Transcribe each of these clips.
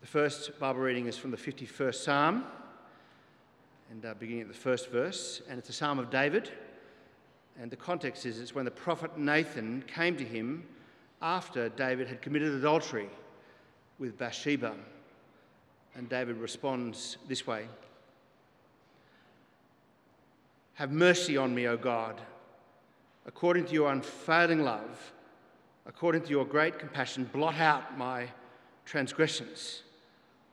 The first Bible reading is from the 51st Psalm, and uh, beginning at the first verse, and it's a Psalm of David. And the context is it's when the prophet Nathan came to him after David had committed adultery with Bathsheba. And David responds this way Have mercy on me, O God, according to your unfailing love, according to your great compassion, blot out my transgressions.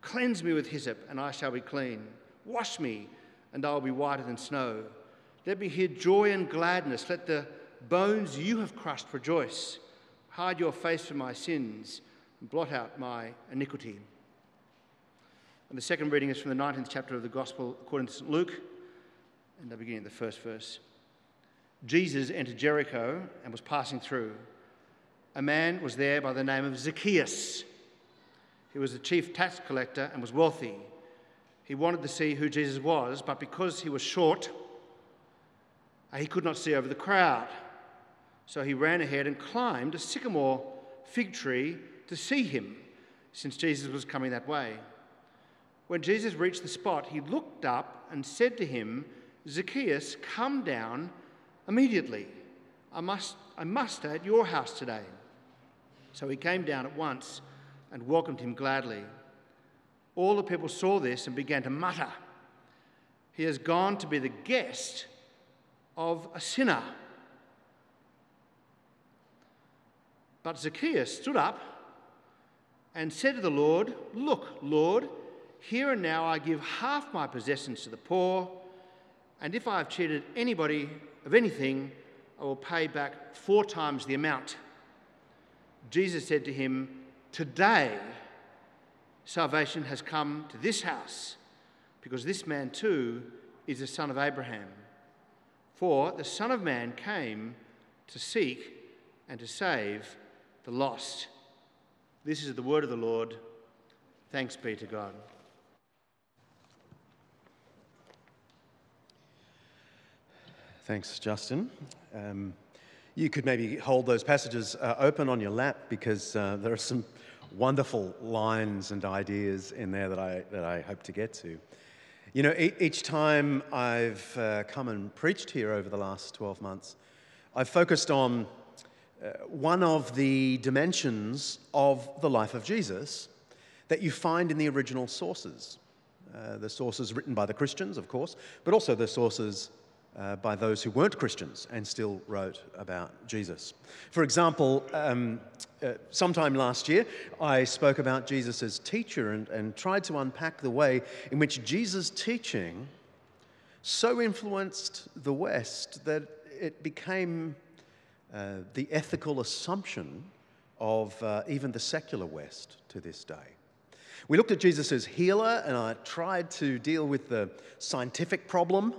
Cleanse me with hyssop, and I shall be clean. Wash me, and I will be whiter than snow. Let me hear joy and gladness. Let the bones you have crushed rejoice. Hide your face from my sins, and blot out my iniquity. And the second reading is from the 19th chapter of the Gospel according to St. Luke, and I begin at the first verse. Jesus entered Jericho and was passing through. A man was there by the name of Zacchaeus. He was the chief tax collector and was wealthy. He wanted to see who Jesus was, but because he was short, uh, he could not see over the crowd. So he ran ahead and climbed a sycamore fig tree to see him, since Jesus was coming that way. When Jesus reached the spot, he looked up and said to him, Zacchaeus, come down immediately. I must, I must stay at your house today. So he came down at once and welcomed him gladly. All the people saw this and began to mutter, He has gone to be the guest of a sinner. But Zacchaeus stood up and said to the Lord, Look, Lord, here and now I give half my possessions to the poor, and if I have cheated anybody of anything, I will pay back four times the amount. Jesus said to him, Today salvation has come to this house, because this man too is a son of Abraham. For the Son of Man came to seek and to save the lost. This is the word of the Lord. Thanks be to God. Thanks, Justin. Um, you could maybe hold those passages uh, open on your lap because uh, there are some wonderful lines and ideas in there that I, that I hope to get to. You know, each time I've uh, come and preached here over the last 12 months, I've focused on uh, one of the dimensions of the life of Jesus that you find in the original sources. Uh, the sources written by the Christians, of course, but also the sources uh, by those who weren't Christians and still wrote about Jesus. For example, um, uh, sometime last year, I spoke about Jesus as teacher and, and tried to unpack the way in which Jesus' teaching so influenced the West that it became uh, the ethical assumption of uh, even the secular West to this day. We looked at Jesus as healer, and I tried to deal with the scientific problem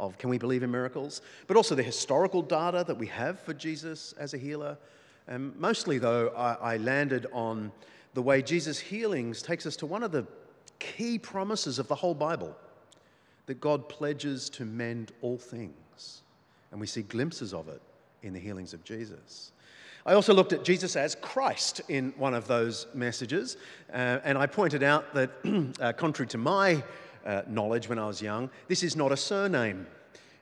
of can we believe in miracles, but also the historical data that we have for Jesus as a healer. And mostly, though, I, I landed on the way Jesus' healings takes us to one of the key promises of the whole Bible that God pledges to mend all things. And we see glimpses of it in the healings of Jesus. I also looked at Jesus as Christ in one of those messages, uh, and I pointed out that, uh, contrary to my uh, knowledge when I was young. This is not a surname.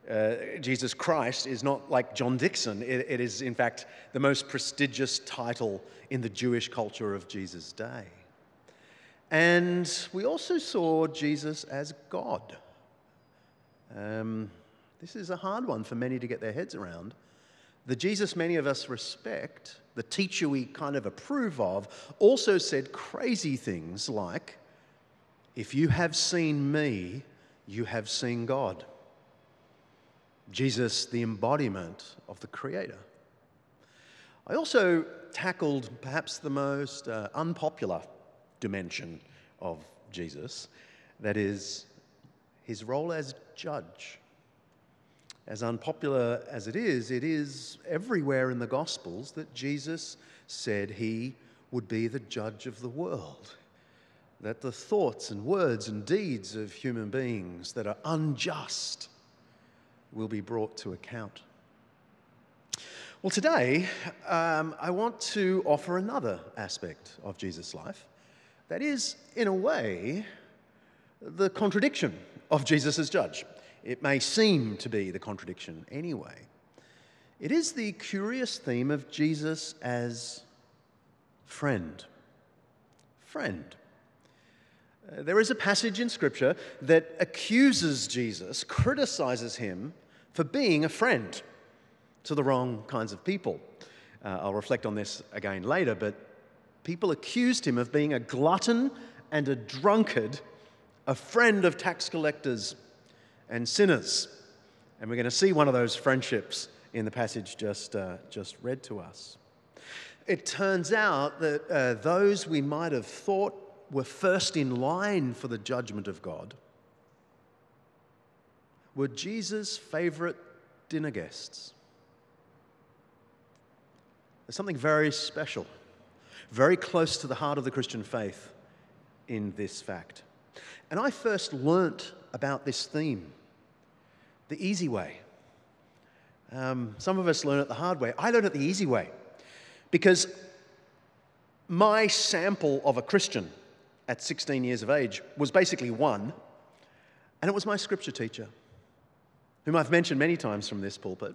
Uh, Jesus Christ is not like John Dixon. It, it is, in fact, the most prestigious title in the Jewish culture of Jesus' day. And we also saw Jesus as God. Um, this is a hard one for many to get their heads around. The Jesus many of us respect, the teacher we kind of approve of, also said crazy things like, if you have seen me, you have seen God. Jesus, the embodiment of the Creator. I also tackled perhaps the most uh, unpopular dimension of Jesus, that is, his role as judge. As unpopular as it is, it is everywhere in the Gospels that Jesus said he would be the judge of the world. That the thoughts and words and deeds of human beings that are unjust will be brought to account. Well, today um, I want to offer another aspect of Jesus' life that is, in a way, the contradiction of Jesus as judge. It may seem to be the contradiction anyway. It is the curious theme of Jesus as friend. Friend. There is a passage in Scripture that accuses Jesus, criticizes him for being a friend to the wrong kinds of people. Uh, I'll reflect on this again later, but people accused him of being a glutton and a drunkard, a friend of tax collectors and sinners. And we're going to see one of those friendships in the passage just, uh, just read to us. It turns out that uh, those we might have thought were first in line for the judgment of God were Jesus' favorite dinner guests. There's something very special, very close to the heart of the Christian faith in this fact. And I first learnt about this theme the easy way. Um, some of us learn it the hard way. I learned it the easy way because my sample of a Christian at 16 years of age was basically one, and it was my scripture teacher, whom I've mentioned many times from this pulpit,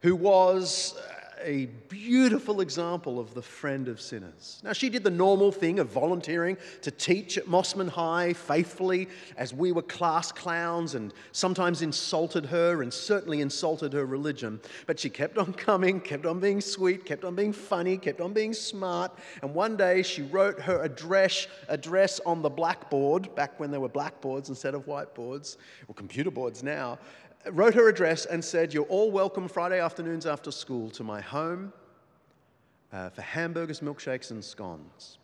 who was a beautiful example of the friend of sinners. Now, she did the normal thing of volunteering to teach at Mosman High faithfully as we were class clowns and sometimes insulted her and certainly insulted her religion. But she kept on coming, kept on being sweet, kept on being funny, kept on being smart. And one day she wrote her address, address on the blackboard, back when there were blackboards instead of whiteboards, or computer boards now wrote her address and said, You're all welcome Friday afternoons after school to my home uh, for hamburgers, milkshakes, and scones.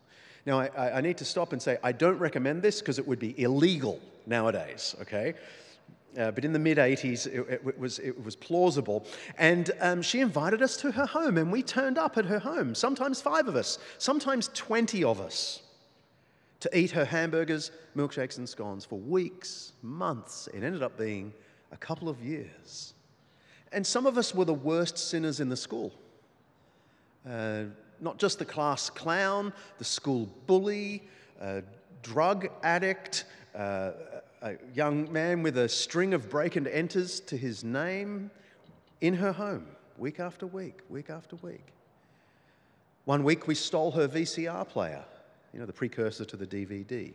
Now, I, I, need to stop and say, I don't recommend this because it would be illegal nowadays, okay? Uh, but in the mid 80s, it, it, was, it was plausible. And um, she invited us to her home, and we turned up at her home, sometimes five of us, sometimes 20 of us, to eat her hamburgers, milkshakes, and scones for weeks, months. It ended up being a couple of years. And some of us were the worst sinners in the school. Uh, not just the class clown, the school bully, a drug addict, uh, a young man with a string of break and enters to his name in her home, week after week, week after week. One week we stole her VCR player, you know, the precursor to the DVD.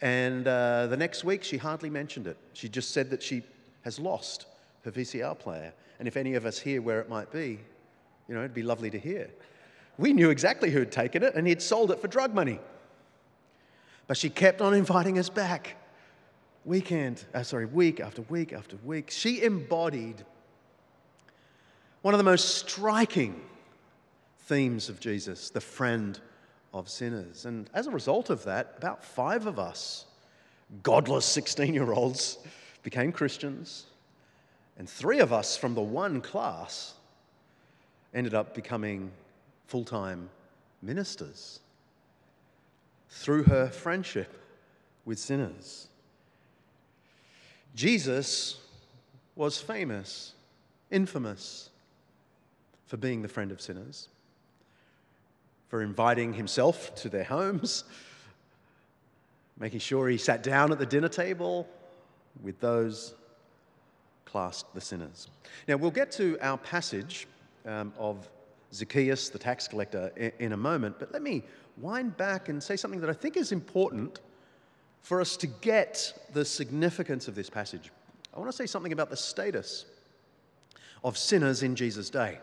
And uh, the next week she hardly mentioned it. She just said that she has lost her VCR player. And if any of us hear where it might be, you know, it'd be lovely to hear. We knew exactly who had taken it, and he'd sold it for drug money. But she kept on inviting us back, weekend, uh, sorry, week after week after week. She embodied one of the most striking themes of Jesus, the friend of sinners. And as a result of that, about five of us, godless 16 year olds, became Christians, and three of us from the one class ended up becoming full time ministers through her friendship with sinners. Jesus was famous, infamous for being the friend of sinners, for inviting himself to their homes, making sure he sat down at the dinner table with those classed the sinners. Now, we'll get to our passage um, of Zacchaeus, the tax collector, in, in a moment, but let me wind back and say something that I think is important for us to get the significance of this passage. I want to say something about the status of sinners in Jesus' day.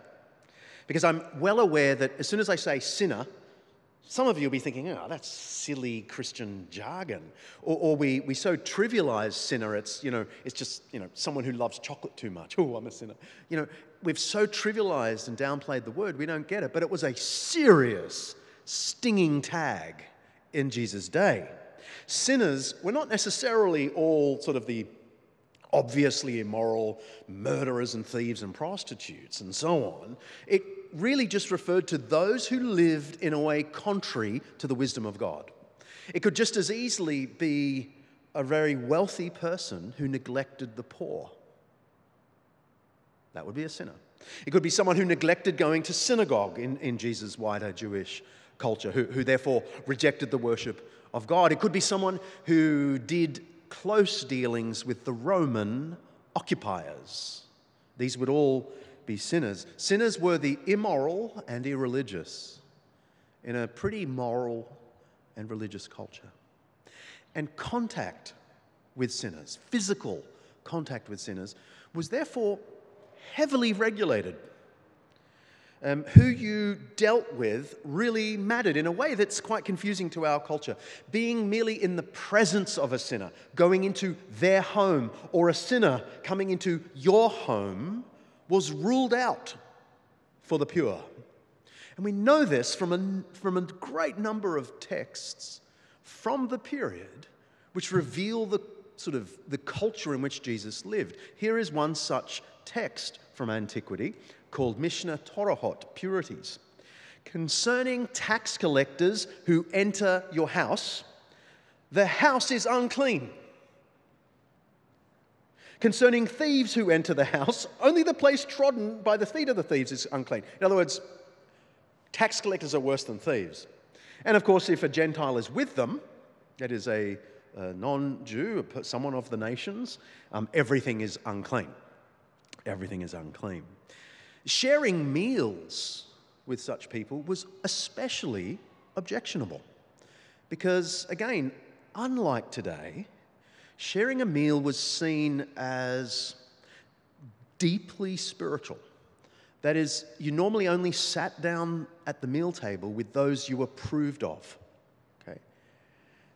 Because I'm well aware that as soon as I say sinner, some of you will be thinking, oh, that's silly Christian jargon. Or, or, we, we so trivialize sinner, it's, you know, it's just, you know, someone who loves chocolate too much. Oh, I'm a sinner. You know, we've so trivialized and downplayed the word, we don't get it. But it was a serious, stinging tag in Jesus' day. Sinners were not necessarily all sort of the obviously immoral murderers and thieves and prostitutes and so on. It really just referred to those who lived in a way contrary to the wisdom of God. It could just as easily be a very wealthy person who neglected the poor. That would be a sinner. It could be someone who neglected going to synagogue in, in Jesus' wider Jewish culture, who, who therefore rejected the worship of God. It could be someone who did close dealings with the Roman occupiers. These would all be sinners. Sinners were the immoral and irreligious in a pretty moral and religious culture. And contact with sinners, physical contact with sinners, was therefore heavily regulated. Um, who you dealt with really mattered in a way that's quite confusing to our culture. Being merely in the presence of a sinner, going into their home, or a sinner coming into your home, was ruled out for the pure. And we know this from a, from a great number of texts from the period which reveal the sort of the culture in which Jesus lived. Here is one such text from antiquity called Mishnah Tohorot, Purities. Concerning tax collectors who enter your house, the house is unclean. Concerning thieves who enter the house, only the place trodden by the feet of the thieves is unclean. In other words, tax collectors are worse than thieves. And of course, if a Gentile is with them, that is a, a non Jew, someone of the nations, um, everything is unclean. Everything is unclean. Sharing meals with such people was especially objectionable because, again, unlike today, sharing a meal was seen as deeply spiritual. That is, you normally only sat down at the meal table with those you approved of. Okay?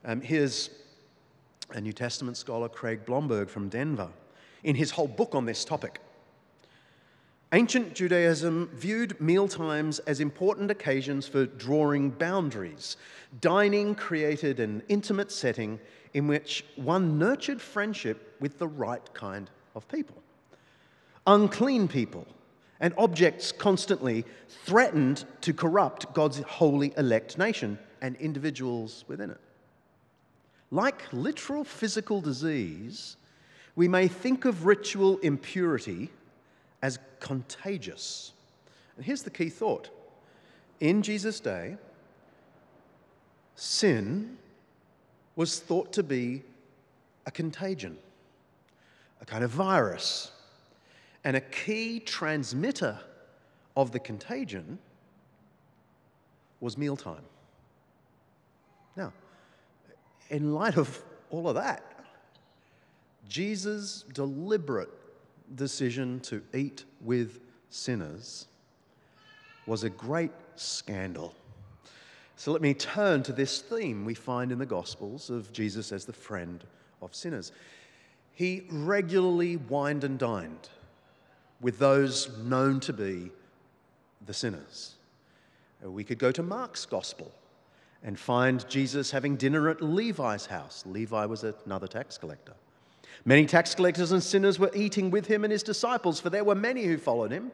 Um, here's a New Testament scholar, Craig Blomberg from Denver, in his whole book on this topic. Ancient Judaism viewed mealtimes as important occasions for drawing boundaries. Dining created an intimate setting in which one nurtured friendship with the right kind of people. Unclean people and objects constantly threatened to corrupt God's holy elect nation and individuals within it. Like literal physical disease, we may think of ritual impurity as contagious. And here's the key thought in Jesus' day, sin was thought to be a contagion, a kind of virus. And a key transmitter of the contagion was mealtime. Now, in light of all of that, Jesus' deliberate decision to eat with sinners was a great scandal. So let me turn to this theme we find in the Gospels of Jesus as the friend of sinners. He regularly wined and dined with those known to be the sinners. We could go to Mark's Gospel and find Jesus having dinner at Levi's house. Levi was another tax collector. Many tax collectors and sinners were eating with him and his disciples, for there were many who followed him.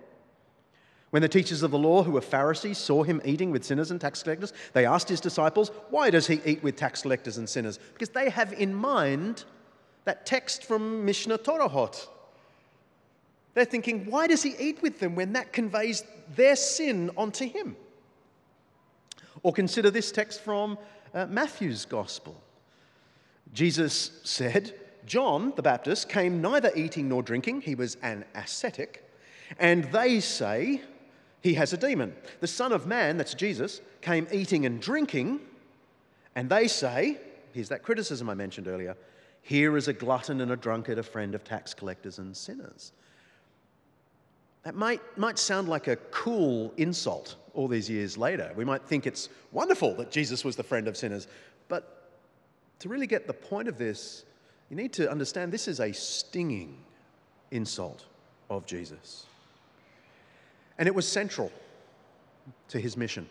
When the teachers of the law, who were Pharisees, saw him eating with sinners and tax collectors, they asked his disciples, Why does he eat with tax collectors and sinners? Because they have in mind that text from Mishnah Tohorot. They're thinking, Why does he eat with them when that conveys their sin onto him? Or consider this text from uh, Matthew's Gospel. Jesus said, John the Baptist came neither eating nor drinking, he was an ascetic, and they say, he has a demon. The Son of Man, that's Jesus, came eating and drinking, and they say, here's that criticism I mentioned earlier here is a glutton and a drunkard, a friend of tax collectors and sinners. That might, might sound like a cool insult all these years later. We might think it's wonderful that Jesus was the friend of sinners. But to really get the point of this, you need to understand this is a stinging insult of Jesus. And it was central to his mission,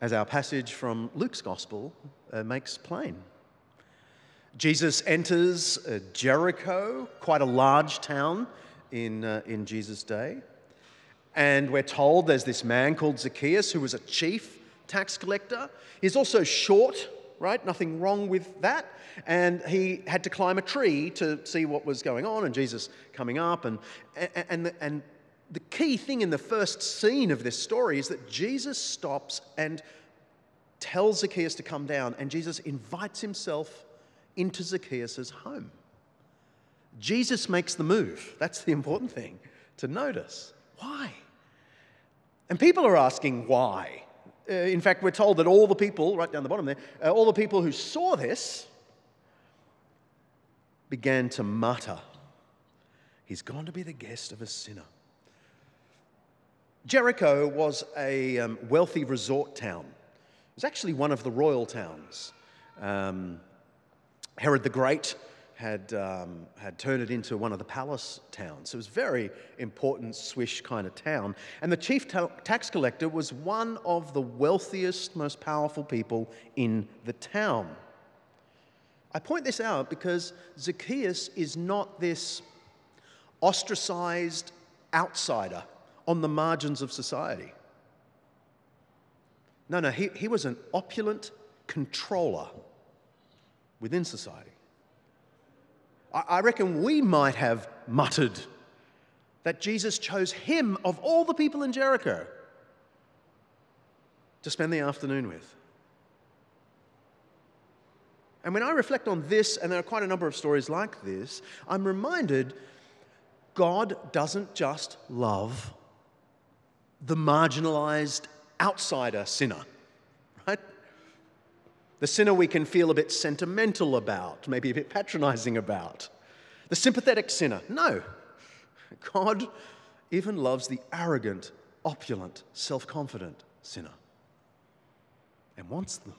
as our passage from Luke's gospel uh, makes plain. Jesus enters uh, Jericho, quite a large town in, uh, in Jesus' day. And we're told there's this man called Zacchaeus who was a chief tax collector. He's also short, right? Nothing wrong with that. And he had to climb a tree to see what was going on, and Jesus coming up. And, and, and, and the key thing in the first scene of this story is that Jesus stops and tells Zacchaeus to come down, and Jesus invites himself into Zacchaeus' home. Jesus makes the move. That's the important thing to notice. Why? And people are asking why. Uh, in fact, we're told that all the people, right down the bottom there, uh, all the people who saw this began to mutter, He's gone to be the guest of a sinner. Jericho was a um, wealthy resort town. It was actually one of the royal towns. Um, Herod the Great had, um, had turned it into one of the palace towns. It was a very important, swish kind of town. And the chief ta- tax collector was one of the wealthiest, most powerful people in the town. I point this out because Zacchaeus is not this ostracized outsider on the margins of society. No, no, he, he was an opulent controller within society. I reckon we might have muttered that Jesus chose him of all the people in Jericho to spend the afternoon with. And when I reflect on this, and there are quite a number of stories like this, I'm reminded God doesn't just love the marginalized outsider sinner, right? The sinner we can feel a bit sentimental about, maybe a bit patronizing about. The sympathetic sinner. No. God even loves the arrogant, opulent, self confident sinner and wants them,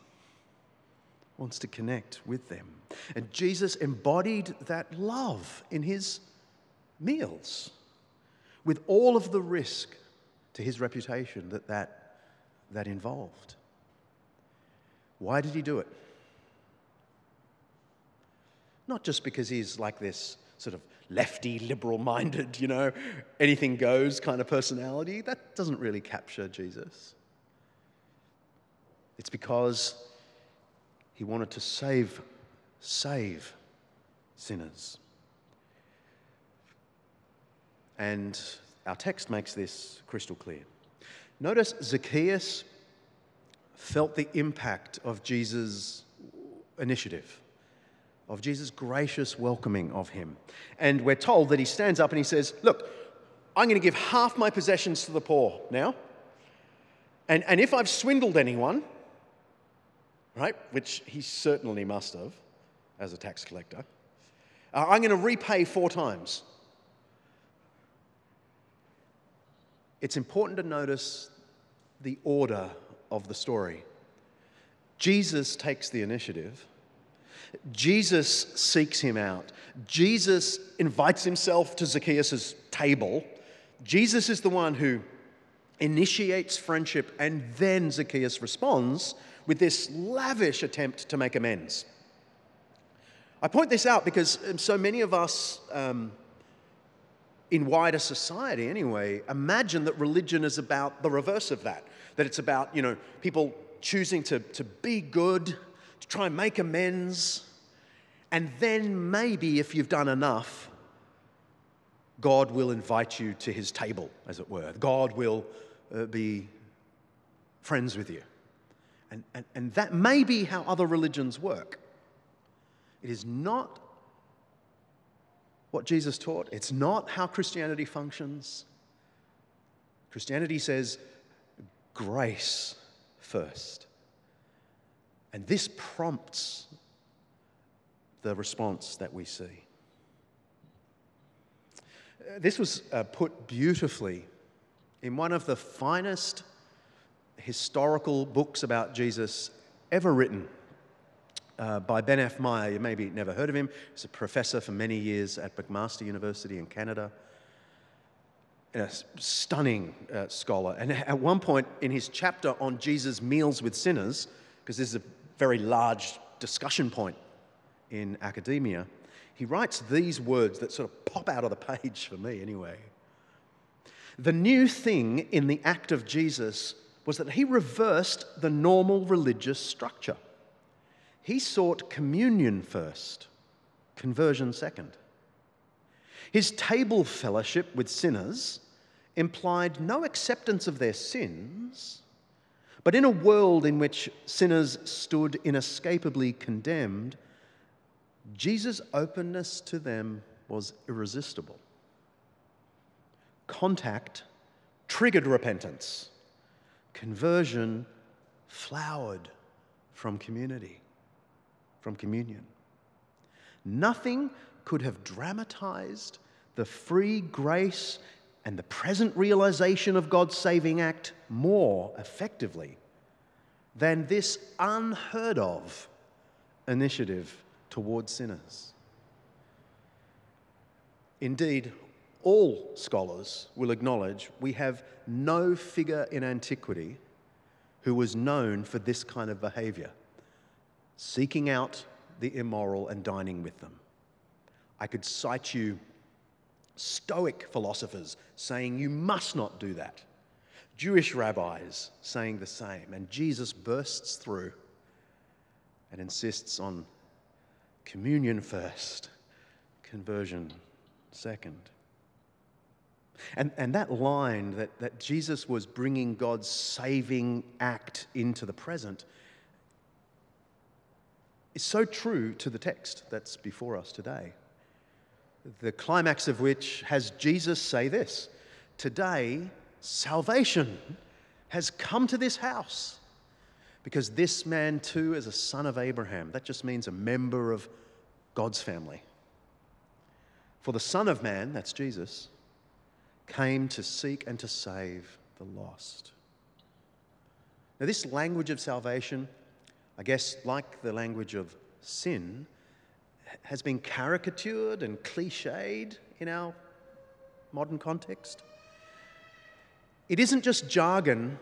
wants to connect with them. And Jesus embodied that love in his meals with all of the risk to his reputation that that, that involved. Why did he do it? Not just because he's like this sort of lefty, liberal minded, you know, anything goes kind of personality. That doesn't really capture Jesus. It's because he wanted to save, save sinners. And our text makes this crystal clear. Notice Zacchaeus felt the impact of Jesus' initiative, of Jesus' gracious welcoming of him. And we're told that he stands up and he says, Look, I'm going to give half my possessions to the poor now. And, and if I've swindled anyone, right, which he certainly must have as a tax collector, uh, I'm going to repay four times. It's important to notice the order of the story. Jesus takes the initiative. Jesus seeks him out. Jesus invites himself to Zacchaeus' table. Jesus is the one who initiates friendship, and then Zacchaeus responds with this lavish attempt to make amends. I point this out because um, so many of us, um, in wider society anyway, imagine that religion is about the reverse of that that it's about, you know, people choosing to, to be good, to try and make amends. And then maybe if you've done enough, God will invite you to his table, as it were. God will uh, be friends with you. And, and, and that may be how other religions work. It is not what Jesus taught, it's not how Christianity functions. Christianity says grace first. And this prompts the response that we see. This was uh, put beautifully in one of the finest historical books about Jesus ever written uh, by Ben F. Meyer. You maybe never heard of him. He's a professor for many years at McMaster University in Canada a stunning uh, scholar. And at one point in his chapter on Jesus' meals with sinners, because this is a very large discussion point in academia, he writes these words that sort of pop out of the page for me anyway. The new thing in the act of Jesus was that he reversed the normal religious structure. He sought communion first, conversion second. His table fellowship with sinners implied no acceptance of their sins, but in a world in which sinners stood inescapably condemned, Jesus' openness to them was irresistible. Contact triggered repentance, conversion flowered from community, from communion. Nothing could have dramatized the free grace and the present realization of God's saving act more effectively than this unheard of initiative towards sinners. Indeed, all scholars will acknowledge we have no figure in antiquity who was known for this kind of behavior, seeking out the immoral and dining with them. I could cite you Stoic philosophers saying you must not do that, Jewish rabbis saying the same, and Jesus bursts through and insists on communion first, conversion second. And, and that line that, that Jesus was bringing God's saving act into the present is so true to the text that's before us today. The climax of which has Jesus say this Today, salvation has come to this house because this man too is a son of Abraham. That just means a member of God's family. For the Son of Man, that's Jesus, came to seek and to save the lost. Now, this language of salvation, I guess, like the language of sin, has been caricatured and cliched in our modern context. It isn't just jargon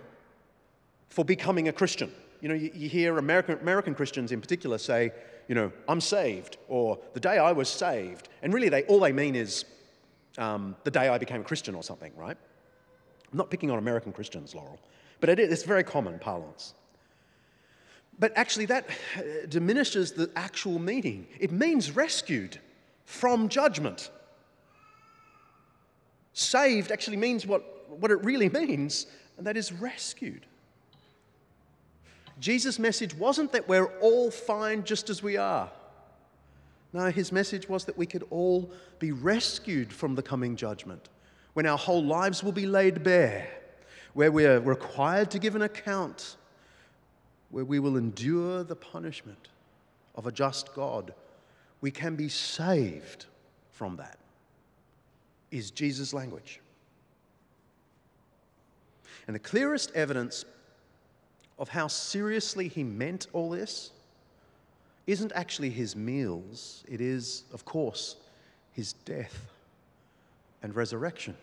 for becoming a Christian. You know, you, you, hear American, American Christians in particular say, you know, I'm saved, or the day I was saved. And really, they, all they mean is um, the day I became a Christian or something, right? I'm not picking on American Christians, Laurel, but it is, it's very common parlance. But actually, that uh, diminishes the actual meaning. It means rescued from judgment. Saved actually means what, what it really means, and that is rescued. Jesus' message wasn't that we're all fine just as we are. No, his message was that we could all be rescued from the coming judgment, when our whole lives will be laid bare, where we're required to give an account where we will endure the punishment of a just God, we can be saved from that, is Jesus' language. And the clearest evidence of how seriously he meant all this isn't actually his meals, it is, of course, his death and resurrection.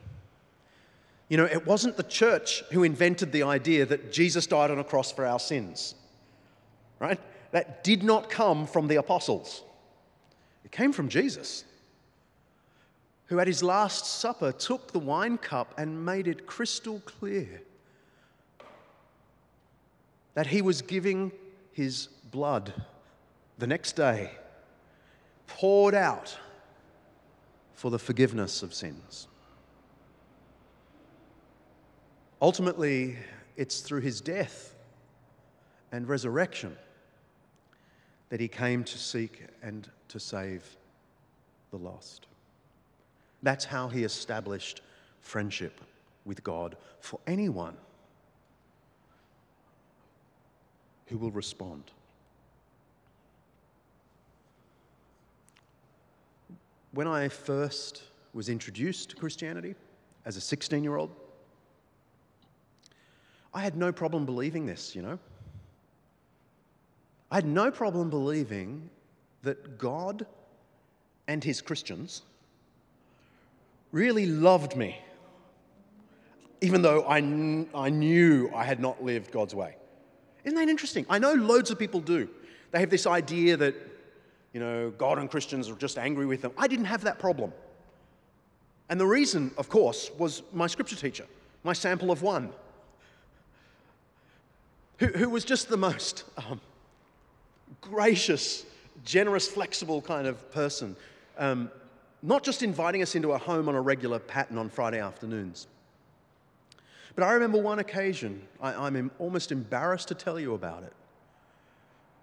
You know, it wasn't the church who invented the idea that Jesus died on a cross for our sins, right? That did not come from the apostles, it came from Jesus, who at his Last Supper took the wine cup and made it crystal clear that he was giving his blood the next day, poured out for the forgiveness of sins. Ultimately, it's through his death and resurrection that he came to seek and to save the lost. That's how he established friendship with God for anyone who will respond. When I first was introduced to Christianity as a 16 year old, I had no problem believing this, you know. I had no problem believing that God and his Christians really loved me, even though I, kn- I knew I had not lived God's way. Isn't that interesting? I know loads of people do. They have this idea that, you know, God and Christians are just angry with them. I didn't have that problem. And the reason, of course, was my scripture teacher, my sample of one, who, who was just the most um, gracious, generous, flexible kind of person. Um, not just inviting us into a home on a regular pattern on Friday afternoons. But I remember one occasion, I, am almost embarrassed to tell you about it.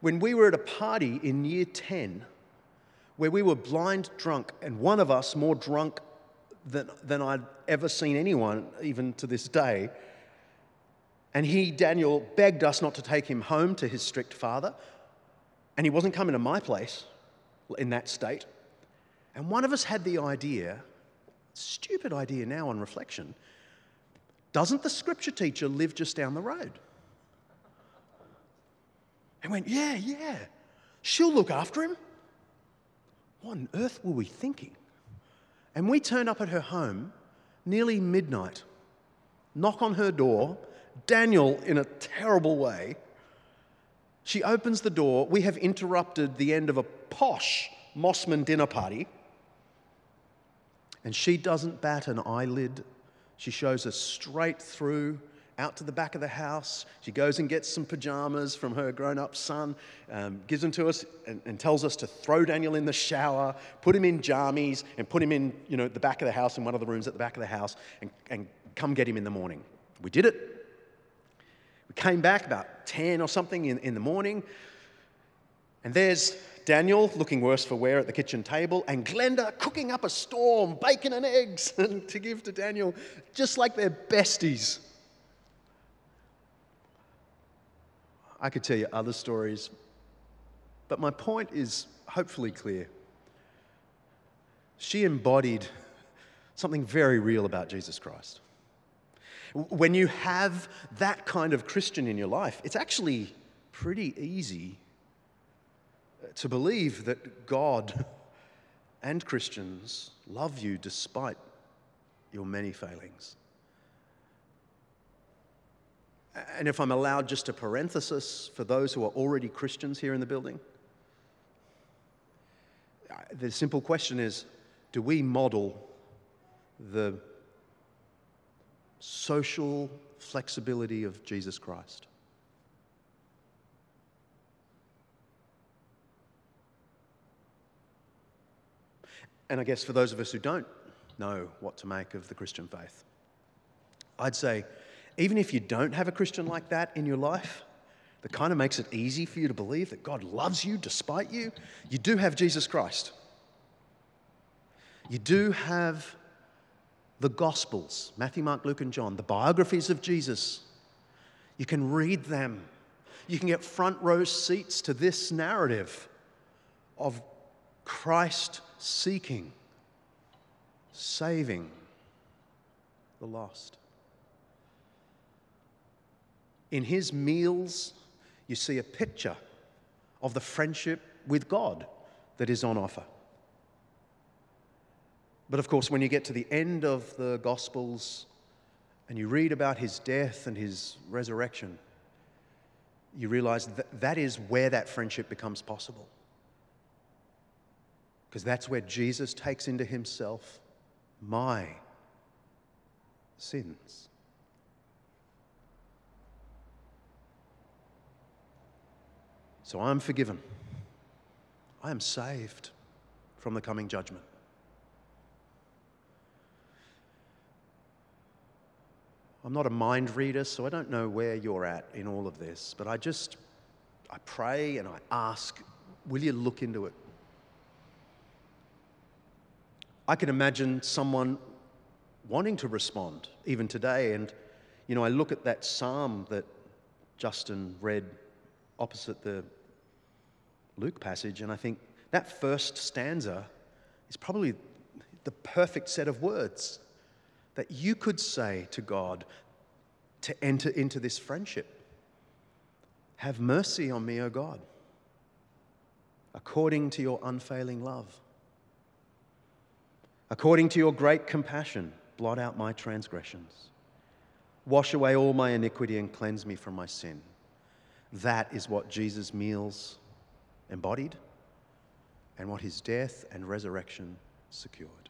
When we were at a party in year 10, where we were blind drunk, and one of us more drunk than, than I'd ever seen anyone, even to this day. And he, Daniel, begged us not to take him home to his strict father. And he wasn't coming to my place in that state. And one of us had the idea, stupid idea now on reflection, doesn't the scripture teacher live just down the road? And went, yeah, yeah, she'll look after him. What on earth were we thinking? And we turned up at her home nearly midnight, knock on her door, Daniel in a terrible way. She opens the door. We have interrupted the end of a posh Mosman dinner party. And she doesn't bat an eyelid. She shows us straight through out to the back of the house. She goes and gets some pajamas from her grown up son, um, gives them to us, and, and, tells us to throw Daniel in the shower, put him in jammies, and put him in you know, the back of the house, in one of the rooms at the back of the house, and, and come get him in the morning. We did it. Came back about 10 or something in, in the morning, and there's Daniel looking worse for wear at the kitchen table, and Glenda cooking up a storm, bacon and eggs to give to Daniel, just like they're besties. I could tell you other stories, but my point is hopefully clear. She embodied something very real about Jesus Christ. When you have that kind of Christian in your life, it's actually pretty easy to believe that God and Christians love you despite your many failings. And if I'm allowed just a parenthesis for those who are already Christians here in the building, the simple question is do we model the social flexibility of Jesus Christ? And I guess for those of us who don't know what to make of the Christian faith, I'd say even if you don't have a Christian like that in your life, that kind of makes it easy for you to believe that God loves you despite you, you do have Jesus Christ. You do have the Gospels Matthew, Mark, Luke, and John, the biographies of Jesus. You can read them. You can get front row seats to this narrative of Christ seeking, saving the lost. In his meals, you see a picture of the friendship with God that is on offer. But of course, when you get to the end of the Gospels and you read about his death and his resurrection, you realize that that is where that friendship becomes possible. Because that's where Jesus takes into himself my sins. So I am forgiven. I am saved from the coming judgment. I'm not a mind reader, so I don't know where you're at in all of this, but I just I pray and I ask, will you look into it? I can imagine someone wanting to respond even today and you know I look at that psalm that Justin read opposite the Luke passage, and I think that first stanza is probably the perfect set of words that you could say to God to enter into this friendship. Have mercy on me, O God, according to your unfailing love. According to your great compassion, blot out my transgressions. Wash away all my iniquity and cleanse me from my sin. That is what Jesus' meals embodied. and what his death and resurrection secured.